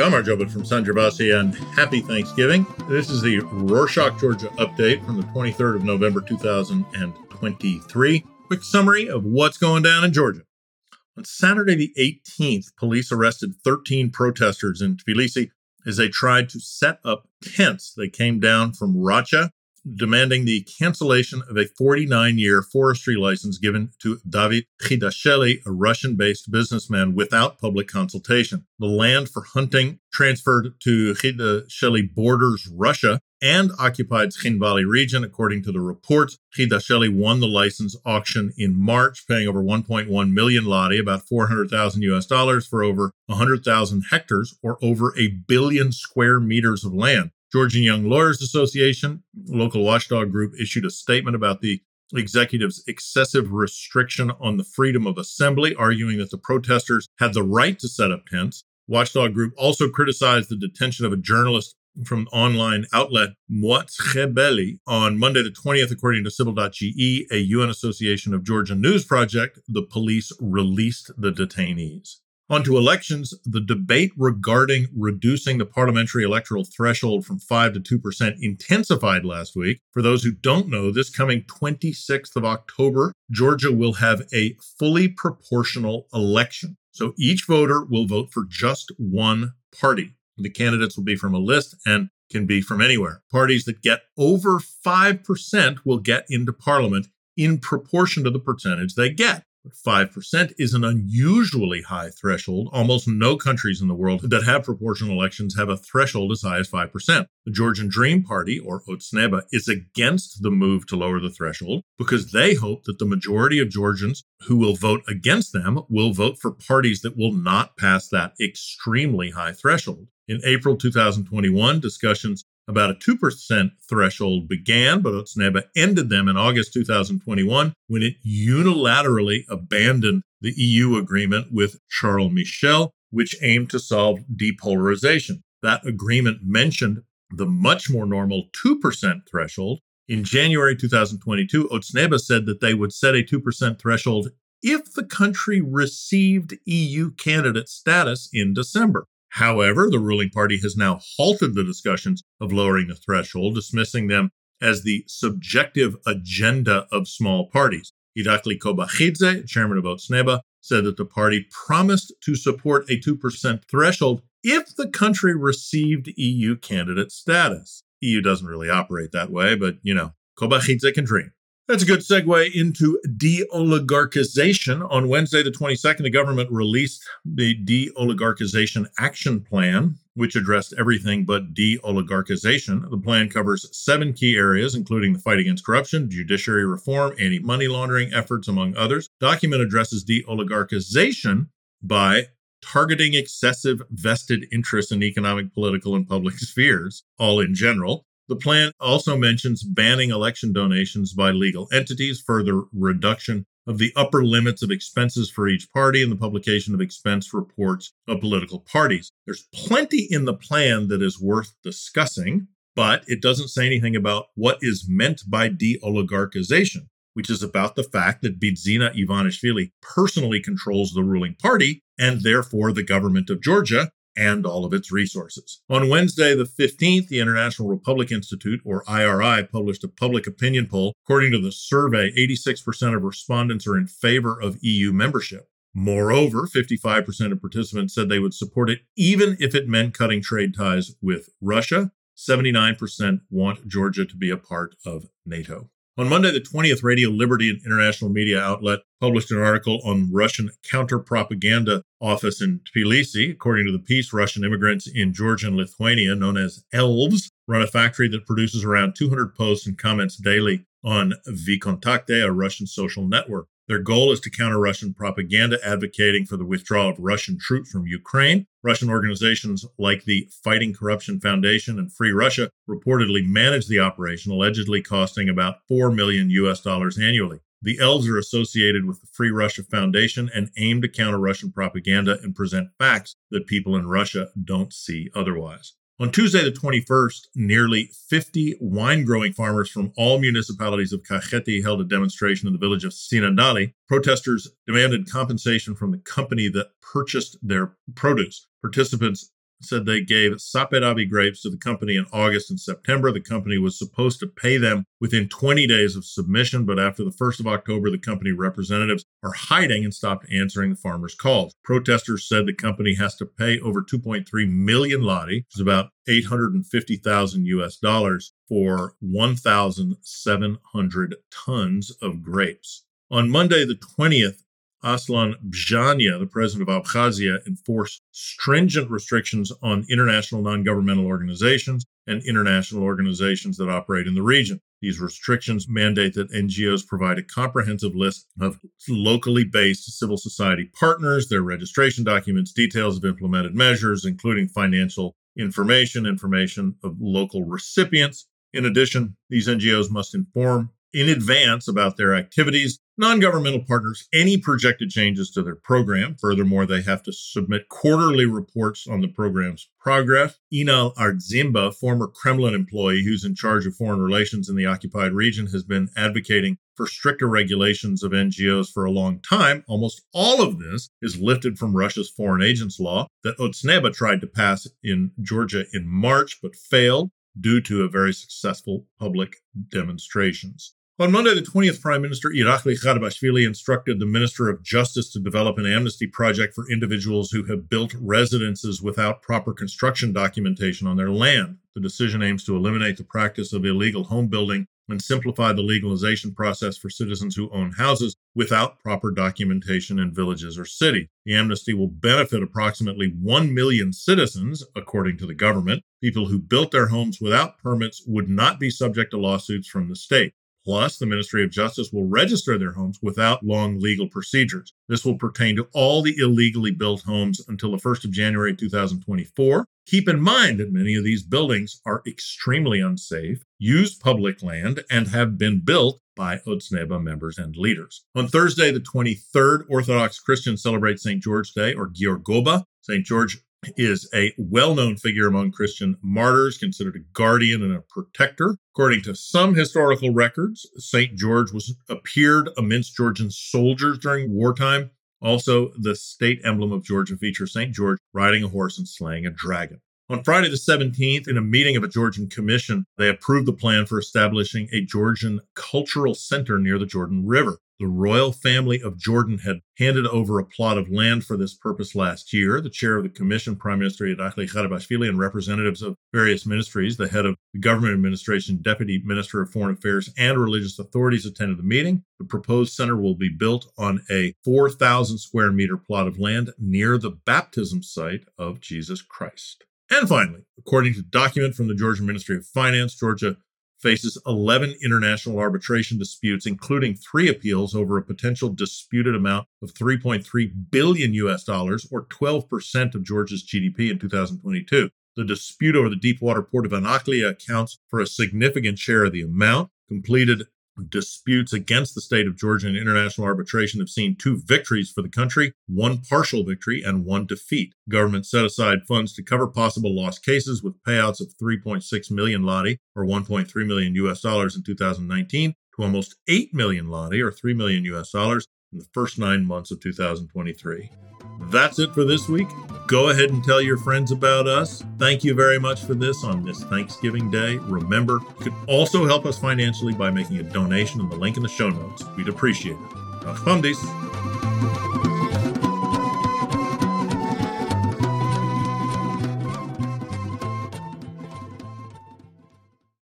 Gamarjobat from San Gervasi and happy Thanksgiving. This is the Rorshok, Georgia update from the 23rd of November 2023. Quick summary of what's going down in Georgia. On Saturday the 18th, police arrested 13 protesters in Tbilisi as they tried to set up tents. They came down from Racha demanding the cancellation of a 49 year forestry license given to David Khidasheli, a Russian based businessman, without public consultation. The land for hunting transferred to Khidasheli borders Russia and occupied Tskhinvali region, according to the reports. Khidasheli won the license auction in March, paying over 1.1 million lari, about 400,000 US dollars, for over 100,000 hectares or over a billion square meters of land. Georgian Young Lawyers Association, local watchdog group, issued a statement about the executive's excessive restriction on the freedom of assembly, arguing that the protesters had the right to set up tents. Watchdog group also criticized the detention of a journalist from online outlet Mautskebeli on Monday the 20th, according to Civil.ge, a UN Association of Georgia news project. The police released the detainees. On to elections, the debate regarding reducing the parliamentary electoral threshold from 5 to 2% intensified last week. For those who don't know, this coming 26th of October, Georgia will have a fully proportional election. So each voter will vote for just one party. The candidates will be from a list and can be from anywhere. Parties that get over 5% will get into parliament in proportion to the percentage they get. But 5% is an unusually high threshold. Almost no countries in the world that have proportional elections have a threshold as high as 5%. The Georgian Dream Party, or Otsneba, is against the move to lower the threshold because they hope that the majority of Georgians who will vote against them will vote for parties that will not pass that extremely high threshold. In April 2021, discussions about a 2% threshold began, but Otsneba ended them in August 2021 when it unilaterally abandoned the EU agreement with Charles Michel, which aimed to solve depolarization. That agreement mentioned the much more normal 2% threshold. In January 2022, Otsneba said that they would set a 2% threshold if the country received EU candidate status in December. However, the ruling party has now halted the discussions of lowering the threshold, dismissing them as the subjective agenda of small parties. Irakli Kobakhidze, chairman of Otsneba, said that the party promised to support a 2% threshold if the country received EU candidate status. EU doesn't really operate that way, but you know, Kobakhidze can dream. That's a good segue into de oligarchization. On Wednesday, the 22nd, the government released the de oligarchization action plan, which addressed everything but de oligarchization. The plan covers seven key areas, including the fight against corruption, judiciary reform, anti money laundering efforts, among others. Document addresses de oligarchization by targeting excessive vested interests in economic, political, and public spheres, all in general, the plan also mentions banning election donations by legal entities, further reduction of the upper limits of expenses for each party, and the publication of expense reports of political parties. There's plenty in the plan that is worth discussing, but it doesn't say anything about what is meant by de oligarchization, which is about the fact that Bidzina Ivanishvili personally controls the ruling party and therefore the government of Georgia, and all of its resources. On Wednesday, the 15th, the International Republic Institute, or IRI, published a public opinion poll. According to the survey, 86% of respondents are in favor of EU membership. Moreover, 55% of participants said they would support it even if it meant cutting trade ties with Russia. 79% want Georgia to be a part of NATO. On Monday, the 20th, Radio Liberty, an international media outlet, published an article on Russian counter propaganda office in Tbilisi. According to the piece, Russian immigrants in Georgia and Lithuania, known as elves, run a factory that produces around 200 posts and comments daily on Vkontakte, a Russian social network. Their goal is to counter Russian propaganda advocating for the withdrawal of Russian troops from Ukraine. Russian organizations like the Fighting Corruption Foundation and Free Russia reportedly manage the operation, allegedly costing about 4 million US dollars annually. The elves are associated with the Free Russia Foundation and aim to counter Russian propaganda and present facts that people in Russia don't see otherwise. On Tuesday, the 21st, nearly 50 wine growing farmers from all municipalities of Kakheti held a demonstration in the village of Tsinandali. Protesters demanded compensation from the company that purchased their produce. Participants said they gave Saperavi grapes to the company in August and September. The company was supposed to pay them within 20 days of submission, but after the 1st of October, the company representatives are hiding and stopped answering the farmers' calls. Protesters said the company has to pay over 2.3 million lari, which is about 850,000 US dollars, for 1,700 tons of grapes. On Monday, the 20th, Aslan Bzhania, the president of Abkhazia, enforced stringent restrictions on international non governmental organizations and international organizations that operate in the region. These restrictions mandate that NGOs provide a comprehensive list of locally based civil society partners, their registration documents, details of implemented measures, including financial information, information of local recipients. In addition, these NGOs must inform in advance about their activities, non governmental partners, any projected changes to their program. Furthermore, they have to submit quarterly reports on the program's progress. Inal Ardzimba, former Kremlin employee who's in charge of foreign relations in the occupied region, has been advocating for stricter regulations of NGOs for a long time. Almost all of this is lifted from Russia's foreign agents law that Otsneba tried to pass in Georgia in March but failed due to a very successful public demonstrations. On Monday, the 20th Prime Minister Irakli Garibashvili instructed the Minister of Justice to develop an amnesty project for individuals who have built residences without proper construction documentation on their land. The decision aims to eliminate the practice of illegal home building and simplify the legalization process for citizens who own houses without proper documentation in villages or cities. The amnesty will benefit approximately 1 million citizens, according to the government. People who built their homes without permits would not be subject to lawsuits from the state. Plus, the Ministry of Justice will register their homes without long legal procedures. This will pertain to all the illegally built homes until the 1st of January 2024. Keep in mind that many of these buildings are extremely unsafe, use public land, and have been built by Otsneba members and leaders. On Thursday, the 23rd, Orthodox Christians celebrate St. George Day or Giorgoba. St. George is a well known figure among Christian martyrs, considered a guardian and a protector. According to some historical records, St. George was appeared amidst Georgian soldiers during wartime. Also, the state emblem of Georgia features St. George riding a horse and slaying a dragon. On Friday the 17th, in a meeting of a Georgian commission, they approved the plan for establishing a Georgian cultural center near the Jordan River. The royal family of Jordan had handed over a plot of land for this purpose last year. The chair of the commission, Prime Minister Irakli Garibashvili, and representatives of various ministries, the head of the government administration, Deputy Minister of Foreign Affairs, and religious authorities attended the meeting. The proposed center will be built on a 4,000 square meter plot of land near the baptism site of Jesus Christ. And finally, according to a document from the Georgia Ministry of Finance, Georgia faces 11 international arbitration disputes, including three appeals over a potential disputed amount of 3.3 billion US dollars, or 12% of Georgia's GDP in 2022. The dispute over the deepwater port of Anaklia accounts for a significant share of the amount. Completed disputes against the state of Georgia in international arbitration have seen two victories for the country, one partial victory and one defeat. Government set aside funds to cover possible lost cases with payouts of 3.6 million lari or 1.3 million US dollars in 2019 to almost 8 million lari or 3 million US dollars in the first 9 months of 2023. That's it for this week. Go ahead and tell your friends about us. Thank you very much for this on this Thanksgiving Day. Remember, you can also help us financially by making a donation in the link in the show notes. We'd appreciate it. Nakhvamdis.